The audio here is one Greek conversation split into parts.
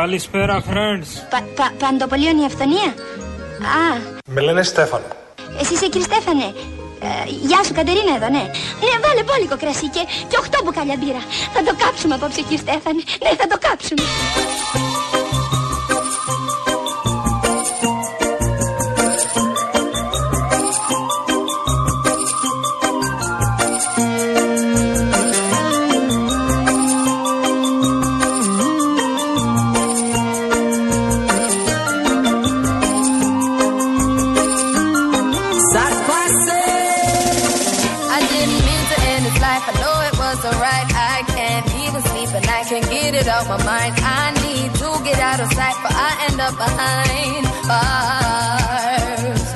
Καλησπέρα, friends. Πα, πα, παντοπολίων η αυθονία; Α, Με λένε Στέφανο. εσύ είσαι κύριε Στέφανε; Ε, γεια σου Κατερίνα εδώ, ναι. Ναι, βάλε μπόλικο κρασί και, και οχτώ μπουκάλια μπύρα. Θα το κάψουμε απόψε κύριε Στέφανε. Ναι, θα το κάψουμε. Right. I can't even sleep and I can't get it off my mind. I need to get out of sight, but I end up behind bars.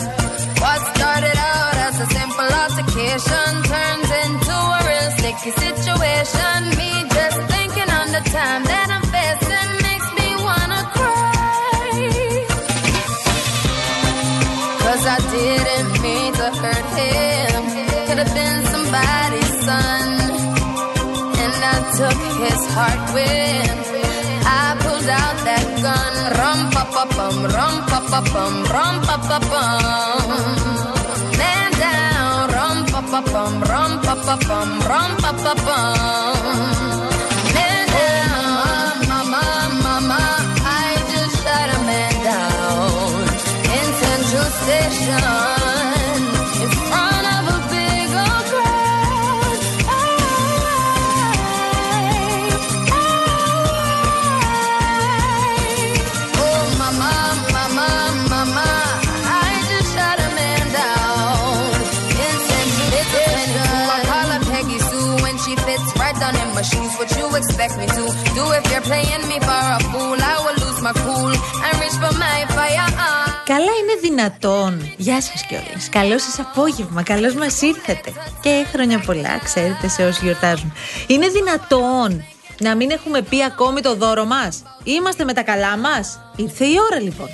What started out as a simple altercation turns into a real sticky situation. Me just thinking on the time that I'm heart with. I pulled out that gun. Rum pa pa bum, rum pa pa bum, rum pa pa bum. Man down, rum pa pa bum, rum pa pa bum, rum pa pa bum. Man down, mama, mama, I just shot a man down in Central Station my shoes. What you expect me to do; If you're playing me for a fool? I will lose my cool and reach for my fire. Καλά είναι δυνατόν. Γεια σας κιόλας. Καλό σας απόγευμα. Καλώς μας ήρθατε. Και χρόνια πολλά, ξέρετε, σε όσοι γιορτάζουν. Είναι δυνατόν να μην έχουμε πει ακόμη το δώρο μας; Είμαστε με τα καλά μας; Ήρθε η ώρα λοιπόν.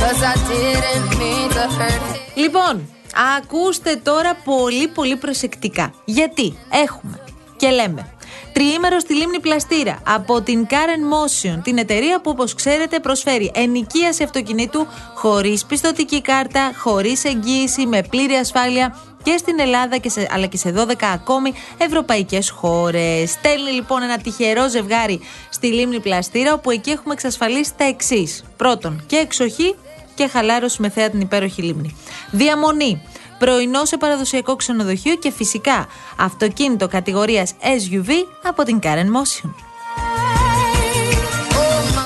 Cause I didn't mean to hurt him. Λοιπόν, ακούστε τώρα πολύ πολύ προσεκτικά. Γιατί έχουμε και λέμε Τριήμερο στη λίμνη Πλαστήρα από την Karen Motion, την εταιρεία που όπως ξέρετε προσφέρει ενοικίαση αυτοκινήτου χωρίς πιστοτική κάρτα, χωρίς εγγύηση, με πλήρη ασφάλεια και στην Ελλάδα και σε, αλλά και σε 12 ακόμη ευρωπαϊκές χώρες. Στέλνει λοιπόν ένα τυχερό ζευγάρι στη λίμνη Πλαστήρα όπου εκεί έχουμε εξασφαλίσει τα εξής. Πρώτον, και εξοχή και χαλάρωση με θέα την υπέροχη λίμνη. Διαμονή. Πρωινό σε παραδοσιακό ξενοδοχείο και φυσικά αυτοκίνητο κατηγορίας SUV από την Karen Motion.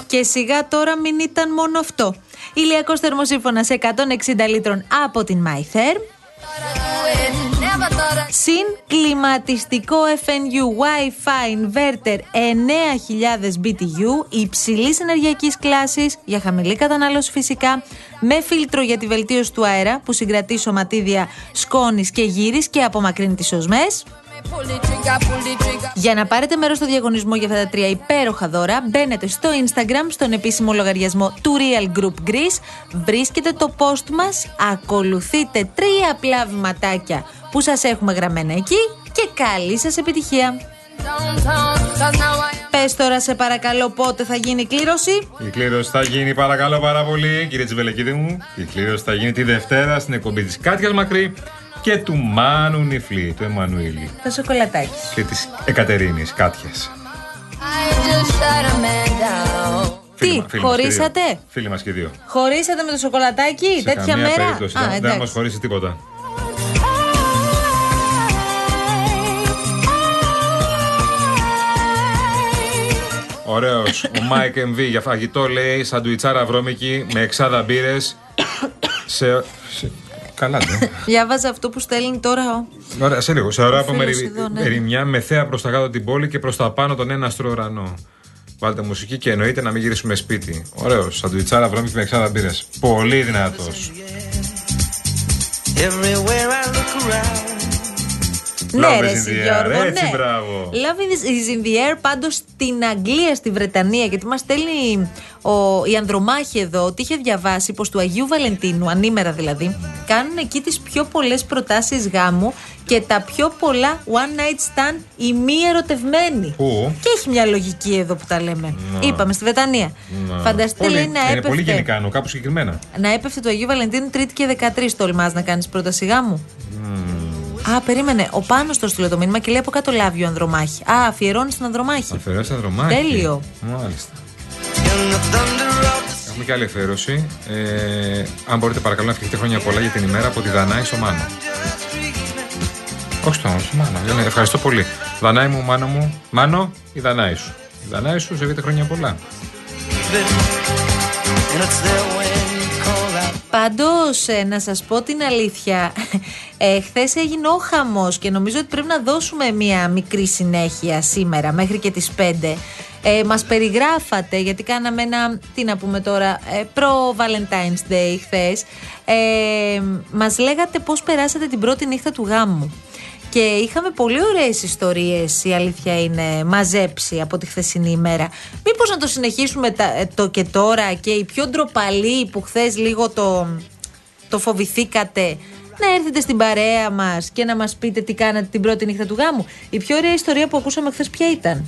Και σιγά τώρα μην ήταν μόνο αυτό. Ηλιακός θερμοσύφωνας 160 λίτρων από την MyTherm. Never thought I Συν κλιματιστικό FNU Wi-Fi Inverter 9000 BTU υψηλής ενεργειακής κλάσης για χαμηλή κατανάλωση φυσικά, με φίλτρο για τη βελτίωση του αέρα που συγκρατεί σωματίδια σκόνης και γύρις και απομακρύνει τις οσμές. Pull the trigger, pull the trigger. Για να πάρετε μέρος στο διαγωνισμό για αυτά τα τρία υπέροχα δώρα, μπαίνετε στο Instagram, στον επίσημο λογαριασμό του Real Group Greece, βρίσκετε το post μας, ακολουθείτε τρία απλά βηματάκια που σας έχουμε γραμμένα εκεί και καλή σας επιτυχία. Downtown, cause now I am. Πες τώρα σε παρακαλώ πότε θα γίνει η κλήρωση; Η κλήρωση θα γίνει παρακαλώ πάρα πολύ, κύριε Τσιβελεκίδη μου. Η κλήρωση θα γίνει τη Δευτέρα στην εκπομπή της Κάτιας Μακρύ και του Μάνου Νιφλή, του Εμμανουήλη Το σοκολατάκι. και της Εκατερίνης Κάτιας. I just shot a man down. Τι, χωρίσατε; Φίλοι μας και δύο. Χωρίσατε με το σοκολατάκι, Σε τέτοια καμία μέρα; περίπτωση Α, δεν- δεν θα μας εντάξει. χωρίσει τίποτα. Ωραίος. Ο Mike MV για φαγητό λέει σαντουιτσάρα βρώμικη με εξάδα μπύρες. σε, σε- Καλά, ναι. Διάβαζα αυτό που στέλνει τώρα ο. Ωραία, σε λίγο. Σε ωραία από φίλος μερι... εδώ, ναι. ερημιά με θέα προς τα κάτω την πόλη και προς τα πάνω τον ένα αστρό ουρανό. Βάλτε μουσική και εννοείται να μην γυρίσουμε σπίτι. Ωραίος. Σαντουιτσάρα βρώμικη με εξάδα μπύρες. Πολύ δυνατός. Everywhere I look around, Ναι, Love ρε, is in εσύ, the air. Γιώργο, Έτσι, ναι. μπράβο. Love is in the air πάντως στην Αγγλία, στη Βρετανία, γιατί μας στέλνει ο, η Ανδρομάχη εδώ ότι είχε διαβάσει πως του Αγίου Βαλεντίνου, ανήμερα δηλαδή, κάνουν εκεί τις πιο πολλές προτάσεις γάμου και τα πιο πολλά one night stand οι μη ερωτευμένοι. Πού; Και έχει μια λογική εδώ που τα λέμε. Είπαμε στη Βρετανία. Να. Φανταστείτε Πολύ- λέει να Είναι έπεφτε. πολύ γενικά, εννοώ, κάπου συγκεκριμένα. Να έπεφτε το Αγίου Βαλεντίνου Τρίτη και 13 τολμάς να κάνεις πρόταση γάμου. Α, περίμενε. Ο Πάνος το στείλε το μήνυμα και λέει από κάτω λάβει ο Ανδρομάχη. Α, αφιερώνει στην Ανδρομάχη. Αφαιρέσει τα δρομάκια. Τέλειο. Μάλιστα. Έχουμε και άλλη αφιέρωση. Ε, αν μπορείτε παρακαλώ να ευχηθείτε χρόνια πολλά για την ημέρα από τη Δανάη στο Μάνο. Όχι στο Μάνο, στο Μάνο. Λένε, ευχαριστώ πολύ. Δανάη μου, Μάνο μου. Μάνο, η Δανάη σου. Η Δανάη σου, σε ευχηθείτε χρόνια πολλά. Πάντως, να σας πω την αλήθεια, ε, χθες έγινε ο χαμός και νομίζω ότι πρέπει να δώσουμε μια μικρή συνέχεια σήμερα μέχρι και τις 5. Ε, μας περιγράφατε γιατί κάναμε ένα, τι να πούμε τώρα, ε, προ Valentine's Day χθες. Ε, μας λέγατε πώς περάσατε την πρώτη νύχτα του γάμου. Και είχαμε πολύ ωραίες ιστορίες, η αλήθεια είναι, μαζέψει από τη χθεσινή ημέρα. Μήπως να το συνεχίσουμε τα- ε, το και τώρα και οι πιο ντροπαλοί που χθες λίγο το, το φοβηθήκατε να έρθετε στην παρέα μας και να μας πείτε τι κάνατε την πρώτη νύχτα του γάμου. Η πιο ωραία ιστορία που ακούσαμε χθες ποια ήταν;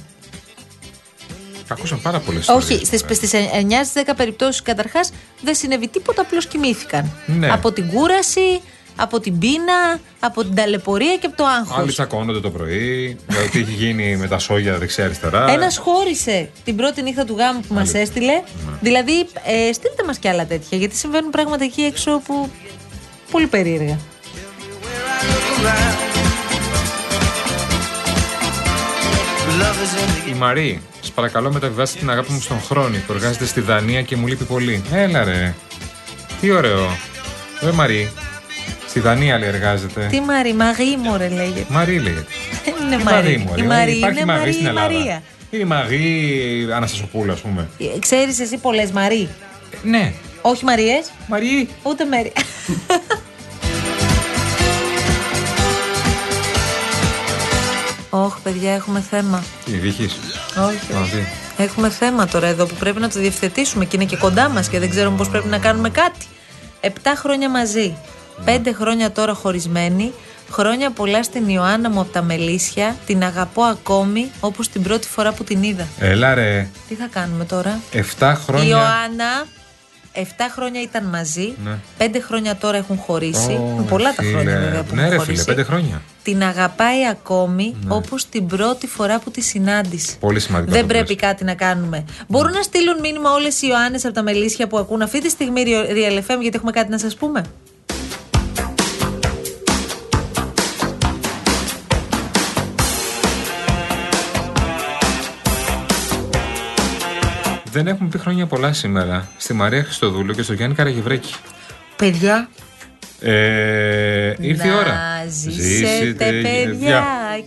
Ακούσαν πάρα πολλές Όχι, στις, στις 9 στις 10 περιπτώσεις καταρχάς δεν συνέβη τίποτα, απλώς κοιμήθηκαν. Ναι. Από την κούραση, από την πείνα, από την ταλαιπωρία και από το άγχος. Άλλοι τσακώνονται το πρωί, για το τι έχει γίνει με τα σόγια δεξιά-αριστερά. Ένας χώρισε την πρώτη νύχτα του γάμου που μας Αλήθεια. έστειλε. Δηλαδή, ε, στείλτε μας κι άλλα τέτοια, γιατί συμβαίνουν πράγματα εκεί έξω που. πολύ περίεργα. Η Μαρή, σας παρακαλώ μεταβιβάστε την αγάπη μου στον Χρόνη που εργάζεται στη Δανία και μου λείπει πολύ. Έλα ρε. Τι ωραίο. Ρε Μαρή. Στη Δανία λέει εργάζεται. Τι Μαρή, Μαρή μωρέ λέγεται. Μαρή λέγεται. Είναι Τι Μαρή. μωρέ. Η Μαρή Υπάρχει είναι Μαρή Μαρή στην η Ελλάδα. Μαρία. Είναι η Μαρή Αναστασοπούλου, ας πούμε. Ξέρεις εσύ πολλές Μαρή; Ε, Ναι. Όχι Μαρίε, Μαρή. ούτε Μέρη. Όχι, παιδιά, έχουμε θέμα. Τι, βύχεις. Όχι. Α, τι. Έχουμε θέμα τώρα εδώ που πρέπει να το διευθετήσουμε και είναι και κοντά μας και δεν ξέρουμε πώς πρέπει να κάνουμε κάτι. Επτά χρόνια μαζί. Πέντε χρόνια τώρα χωρισμένοι. Χρόνια πολλά στην Ιωάννα μου από τα Μελίσια. Την αγαπώ ακόμη όπως την πρώτη φορά που την είδα. Έλα ρε. Τι θα κάνουμε τώρα; 7 Η χρόνια. Ιωάννα 7 χρόνια ήταν μαζί. Ναι. Πέντε χρόνια τώρα έχουν χωρίσει. Ω, Είναι πολλά τα φίλε. χρόνια βέβαια που Ναι, έχουν ρε χωρίσει. φίλε, πέντε χρόνια. Την αγαπάει ακόμη Ναι. όπως την πρώτη φορά που τη συνάντησε. Πολύ σημαντικό. Δεν αυτό που πρέπει λες. κάτι να κάνουμε. Μπορούν να στείλουν μήνυμα όλες οι Ιωάννες από τα Μελίσια που ακούν αυτή τη στιγμή Real FM γιατί έχουμε κάτι να σας πούμε; Δεν έχουμε πει χρόνια πολλά σήμερα στη Μαρία Χριστοδούλου και στο Γιάννη Καραγευρέκη. Παιδιά. Ε, ήρθε η ώρα. Να ζήσετε παιδιά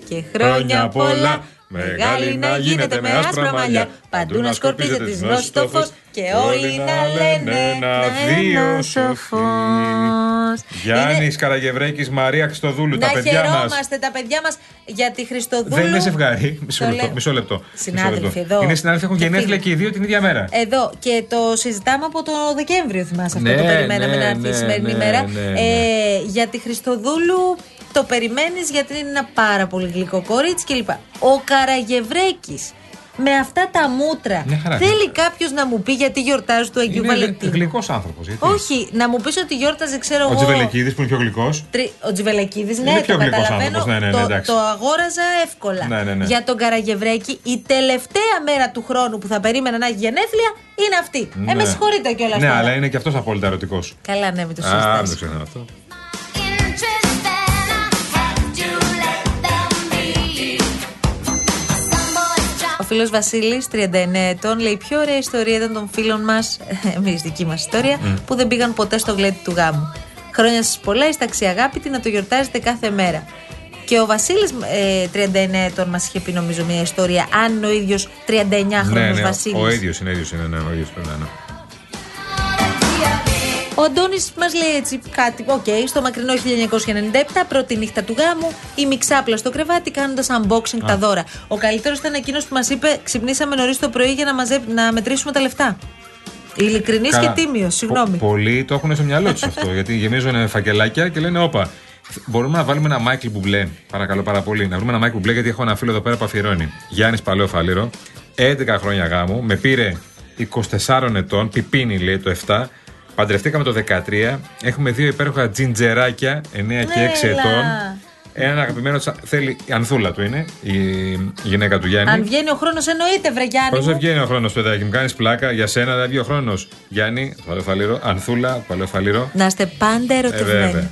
και χρόνια Χρόνια πολλά. Πολλά. Μεγάλη να γίνετε με άσπρα μαλλιά. Παντού να σκορπίζετε της γνώση στο φω. Και όλοι να λένε ένα δύο σοφός. Γιάννης Είναι- Καραγευρέκης, Μαρία Χριστοδούλου, τα Να παιδιά μας. χαιρόμαστε τα παιδιά μας για τη Χριστοδούλου. Δεν είναι ζευγάρι. Μισό Το λεπτό. λέω. Μισό λεπτό. Συνάδελφοι, Μισό λεπτό. εδώ. Είναι συνάδελφοι, έχουν Και γενέθλια φίλοι. και οι δύο την ίδια μέρα. Εδώ και το συζητάμε από το Δεκέμβριο, θυμάσαι αυτό Ναι, το περιμέναμε ναι, να έρθει ναι, η σημερινή ναι, μέρα. ναι, ναι. Ε, για τη Χριστοδούλου το περιμένεις γιατί είναι ένα πάρα πολύ γλυκό κορίτσι κλπ. Ο Καραγευρέκης με αυτά τα μούτρα Μια χαρά. θέλει κάποιος να μου πει γιατί γιορτάζει του Αγίου Είναι Βαλεντίνου. γλυκός άνθρωπος. Όχι, να μου πεις ότι γιόρταζε, ξέρω Ο εγώ. Τζιβελεκίδης που είναι πιο γλυκός. Τρι- Ο Τζιβελεκίδης, ναι, Είναι το πιο γλυκός καταλαβαίνω. άνθρωπος, ναι, ναι, ναι, το, εντάξει. το αγόραζα εύκολα. Ναι, ναι, ναι. Για τον Καραγευρέκη, η τελευταία μέρα του χρόνου που θα περίμενα να έχει γενέθλια είναι αυτή. Ε, με συγχωρείτε κιόλας Ναι, τώρα. αλλά είναι και αυτός απόλυτα ερωτικός. Καλά, ναι, μην το Α, φίλος Βασίλης, 39 ετών, λέει: Πιο ωραία ιστορία ήταν των φίλων μας, εμείς δική μας ιστορία, που δεν πήγαν ποτέ στο γλέντι του γάμου. Χρόνια σας πολλά, είστε αξιαγάπητοι να το γιορτάζετε κάθε μέρα. Και ο Βασίλης, ε, 39 ετών, μας είχε πει νομίζω μια ιστορία. Αν είναι ο ίδιος 39χρονο Ναι, ναι, Βασίλης. ο ίδιος είναι, ίδιος είναι, ναι, ο ίδιος πρέπει να είναι. Ο Ο Αντώνης μας λέει έτσι κάτι. Οκ, στο μακρινό 1997, πρώτη νύχτα του γάμου, ημιξάπλα στο κρεβάτι κάνοντας unboxing τα δώρα. Ο καλύτερος ήταν εκείνος που μας είπε: Ξυπνήσαμε νωρίς το πρωί για να, μαζε... να μετρήσουμε τα λεφτά. Ειλικρινής και Καλά. τίμιος, συγγνώμη. Πο- πολλοί το έχουν στο μυαλό τους αυτό. γιατί γεμίζουν φακελάκια και λένε: Όπα, μπορούμε να βάλουμε ένα Michael Bublé. Παρακαλώ πάρα πολύ. Να βρούμε ένα Michael Bublé γιατί έχω ένα φίλο εδώ πέρα που αφιερώνει. Γιάννης Παλαιό Φαλήρο, 11 χρόνια γάμου, με πήρε 24 ετών, πιπίνι λέει το 7. Παντρευτήκαμε το 13. Έχουμε δύο υπέροχα τζιντζεράκια, 9 και 6 Έλα. ετών. Έναν αγαπημένο της- θέλει, η Ανθούλα του είναι, η γυναίκα του Γιάννη. Αν βγαίνει ο χρόνος, εννοείται, βρε Γιάννη. Πώς μου. δεν βγαίνει ο χρόνος, παιδάκι μου, κάνεις πλάκα. Για σένα δεν βγει ο χρόνος. Γιάννη, παλαιοφαλήρο. Ανθούλα, παλαιοφαλήρο. Να είστε πάντα Ε, ερωτευμένοι. βέβαια.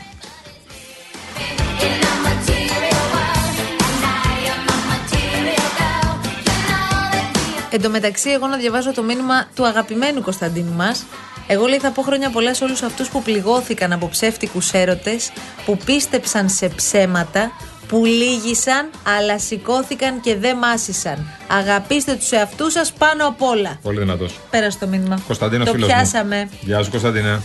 Εν τω μεταξύ, εγώ να διαβάζω το μήνυμα του αγαπημένου Κωνσταντίνου μας. Εγώ λέει θα πω χρόνια πολλά σε όλους αυτούς που πληγώθηκαν από ψεύτικους έρωτες, που πίστεψαν σε ψέματα, που λύγησαν, αλλά σηκώθηκαν και δεν μάσησαν. Αγαπήστε τους εαυτούς σας πάνω απ' όλα. Πολύ δυνατός. Πέρασε το μήνυμα. Κωνσταντίνο το φίλος. πιάσαμε. Γεια σου, Κωνσταντίνε.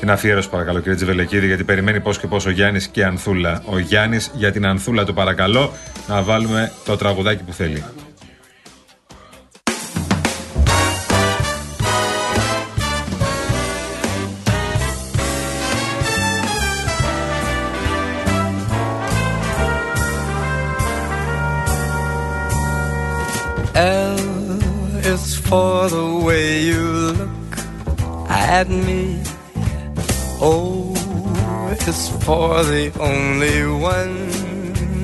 Την αφιέρωση παρακαλώ κύριε Τζιβελεκίδη γιατί περιμένει πώς και πώς ο Γιάννης και η Ανθούλα. Ο Γιάννης για την Ανθούλα του παρακαλώ να βάλουμε το τραγουδάκι που θέλει. L is for the way you look at me. O is for the only one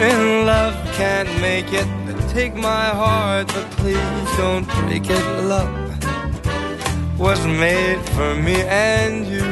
in love can't make it. Take my heart, but please don't break it. Love was made for me and you.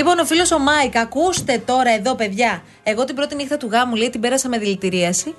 Λοιπόν, ο φίλος ο Μάικ, ακούστε τώρα εδώ, παιδιά. Εγώ την πρώτη νύχτα του γάμου, λέει, την πέρασα με δηλητηρίαση.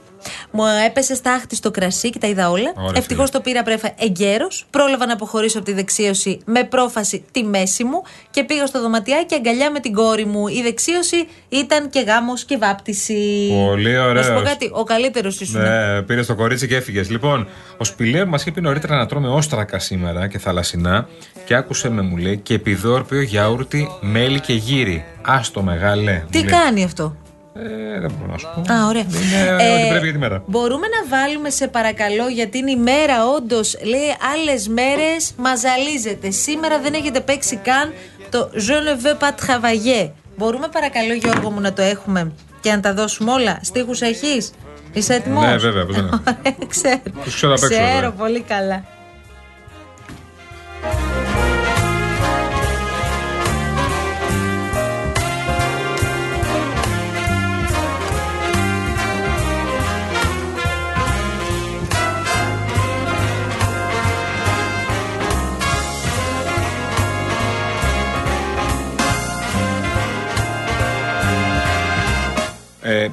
Μου έπεσε στάχτη στο κρασί και τα είδα όλα. Ωραία, Ευτυχώς φίλε. το πήρα πρέφα εγκαίρως. Πρόλαβα να αποχωρήσω από τη δεξίωση με πρόφαση τη μέση μου και πήγα στο δωματιάκι αγκαλιά με την κόρη μου. Η δεξίωση ήταν και γάμος και βάπτιση. Πολύ Να σου πω ωραίος. κάτι, ο καλύτερος ήσουν. Ναι, πήρες το κορίτσι και έφυγες. Λοιπόν, ο Σπηλέρ μας είχε πει νωρίτερα να τρώμε όστρακα σήμερα και θαλασσινά και άκουσε με μου λέει και επιδόρπιο γιαούρτι, μέλι και γύρι. Άστο μεγάλε. Τι μου λέει. κάνει αυτό; Ε, δεν μπορώ να σου πω. Α, ωραία. Είναι ό,τι πρέπει για τη μέρα. Μπορούμε να βάλουμε σε παρακαλώ, γιατί είναι η μέρα, όντως. Λέει άλλες μέρες μα ζαλίζετε. Σήμερα δεν έχετε παίξει καν το Je ne veux pas travailler. Μπορούμε παρακαλώ, Γιώργο μου, να το έχουμε και να τα δώσουμε όλα; Στίχους έχεις; Είσαι έτοιμος; Ναι, βέβαια, πώς δεν είναι. ξέρω. Τους ξέρω απ' έξω, Ξέρω βέβαια. πολύ καλά.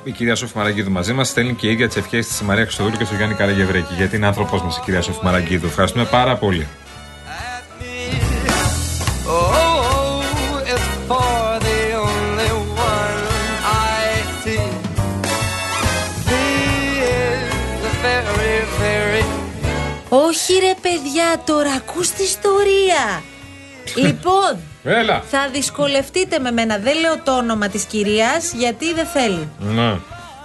Η κυρία Σόφη Μαραγκίδου μαζί μας στέλνει και η ίδια τις ευχές στη Μαρία Χρυστοδούλου και στο Γιάννη Καραγευρέκη. Γιατί είναι άνθρωπός μας η κυρία Σόφη Μαραγκίδου. Ευχαριστούμε πάρα πολύ. at me. Oh, it's for the only one I see. He is the very, very Όχι ρε παιδιά, τώρα ακούς τη ιστορία. λοιπόν, Έλα! θα δυσκολευτείτε με μένα. Δεν λέω το όνομα της κυρίας γιατί δεν θέλει. Ναι,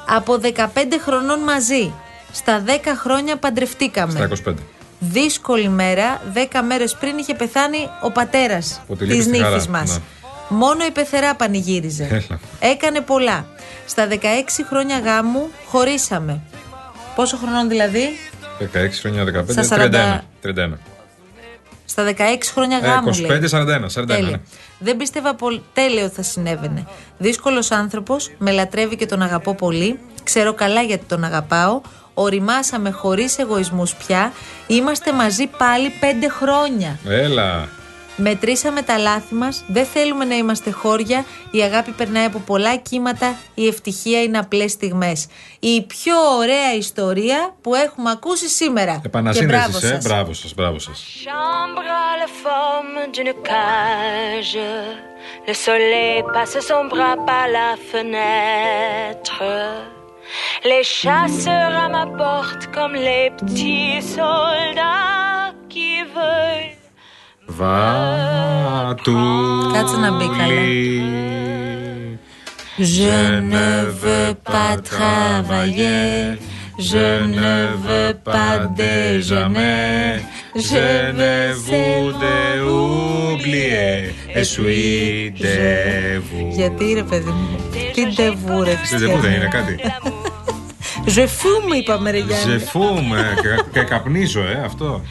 Από 15 χρονών μαζί. Στα 10 χρόνια παντρευτήκαμε. στα 25. Δύσκολη μέρα. 10 μέρες πριν είχε πεθάνει ο πατέρας Που τη της λείπει στη χαρά, νύφης μας. ναι. Μόνο η πεθερά πανηγύριζε. Έλα. Έκανε πολλά. Στα 16 χρόνια γάμου χωρίσαμε. Πόσο χρονών δηλαδή; 16 χρόνια, 15, Στα 31. 40. 31. Στα 16 χρόνια Ε, γάμου. 25, λέει. 41. 41 Τέλεια. ναι. Δεν πίστευα ποτέ, λέει, ότι θα συνέβαινε. Δύσκολος άνθρωπος, με λατρεύει και τον αγαπώ πολύ. Ξέρω καλά γιατί τον αγαπάω. Οριμάσαμε χωρίς εγωισμούς πια. Είμαστε μαζί πάλι πέντε χρόνια. Έλα. Μετρήσαμε τα λάθη μας. Δεν θέλουμε να είμαστε χώρια. Η αγάπη περνάει από πολλά κύματα. Η ευτυχία είναι απλές στιγμές. Η πιο ωραία ιστορία που έχουμε ακούσει σήμερα. Και μπράβο Επανασύνδεση, ε. σας. Μπράβο σας, μπράβο σας. chambre a la forme d'une cage. Le soleil passe son bras par la fenêtre. Les chasseurs à ma porte comme les petits soldats qui veulent. Βάτου. Κάτσε να μπει καλά. Je ne veux pas travailler. Je ne veux pas déjeuner. Je ne voudrais oublier. Et suis de vous. Γιατί ρε παιδί μου, τι ντεβού ρε Σε δεν είναι κάτι. Je fume είπαμε ρε Γιάννη. Σε φούμε και, και καπνίζω, ε, αυτό.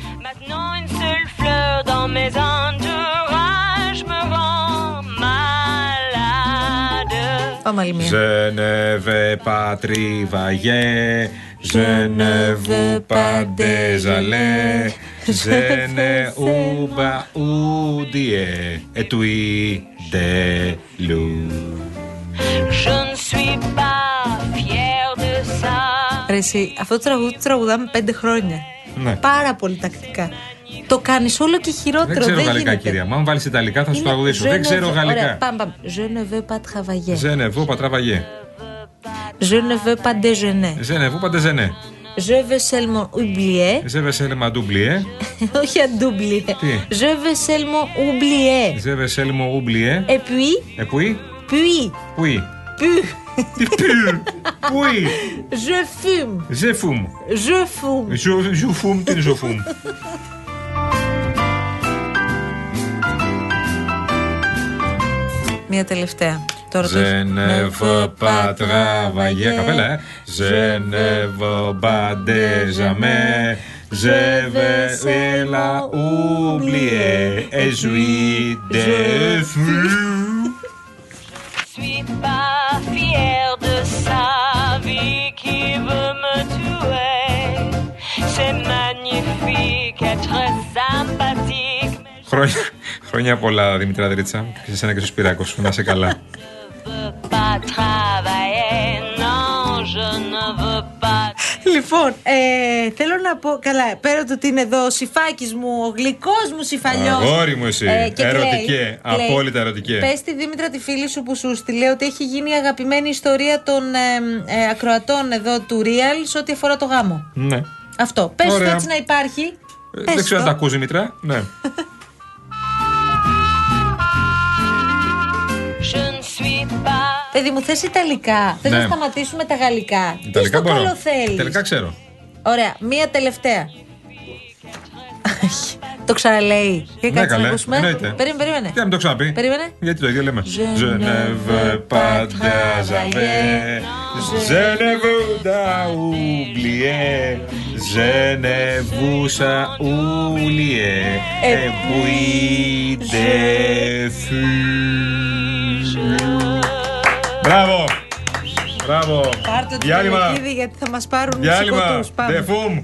Dans mes entourages me rend malade. Πάμε άλλη μία. Je ne veux pas travailler. Je ne veux pas déjeuner. Je ne veux pas oublier. Et tu de loup. Je ne suis pas fière de ça. Ρε εσύ, αυτό το τραγούδι το τραγουδάμε πέντε χρόνια. Ναι. Πάρα πολύ τακτικά. Το κάνει όλο και χειρότερο. Δεν ξέρω γαλλικά, γίνεται. κυρία. μου. Αν βάλει Ιταλικά, θα σου Είναι τραγουδήσω. je Δεν ne ξέρω veux- Ωραία, γαλλικά. πάμε, πάμε. Je ne veux pas travailler. Je ne veux pas travailler. Je ne veux pas déjeuner. Je ne veux pas déjeuner. Je veux seulement oublier. Je veux seulement oublier. Όχι αντούμπλιε. Τι? Je veux seulement oublier. Je veux seulement oublier. Et puis, Et puis, puis, oui. puis, Τι πυρ. Oui. je fume. Je fume. Je fume. Je, je fume, τι είναι je fume. Τελευταία. Τώρα Ζενεύω ναι. πατρά βαγέ. Ναι. Καπέλα, ε. Ζενεύω παντέζαμε. Ζεύε σέλα ούμπλιε. Εζουί δε Χρόνια, mais Χρόνια, χρόνια πολλά, Δημητρά Δρίτσα. Και σε εσένα και στο Σπυράκο σου. Να είσαι καλά. je veux pas travailler. Non, je ne veux pas. Λοιπόν, ε, θέλω να πω. Καλά, πέρα το ότι είναι εδώ ο συφάκι μου, ο γλυκός μου συφαλιό. Αγόρι μου εσύ. Ερωτικέ, απόλυτα ερωτικέ. Πες τη Δήμητρα τη φίλη σου που σου στείλε ότι έχει γίνει η αγαπημένη ιστορία των ε, ε, ακροατών εδώ του Real σε ό,τι αφορά το γάμο. Ναι. Αυτό. Πες το Ωραία. έτσι να υπάρχει. Ε, Πες Δεν ξέρω αν το. τα ακούς Δημητρά. Ναι. Παιδί μου, θες Ιταλικά; Θες Ναι. να σταματήσουμε τα Γαλλικά; Ιταλικά Τι στο μπορώ. καλό θέλεις; Τελικά ξέρω. Ωραία, μία τελευταία. το ξαναλέει. Και Ναι, κάτσε να καλέ. ακούσουμε. Εννοείται. Περίμενε, περίμενε. Τι να μην το ξαναπεί. Περίμενε. Γιατί το ίδιο λέμε. Je Je ne veux pas travailler. Je ne veux pas oublier. Je ne veux pas oublier. Et puis des fous. Μπράβο. Μπράβο. Πάρτε το Διάλειμμα. τηλεκίδι γιατί θα μας πάρουν Διάλειμμα. μουσικοτούς. Πάμε. De fum.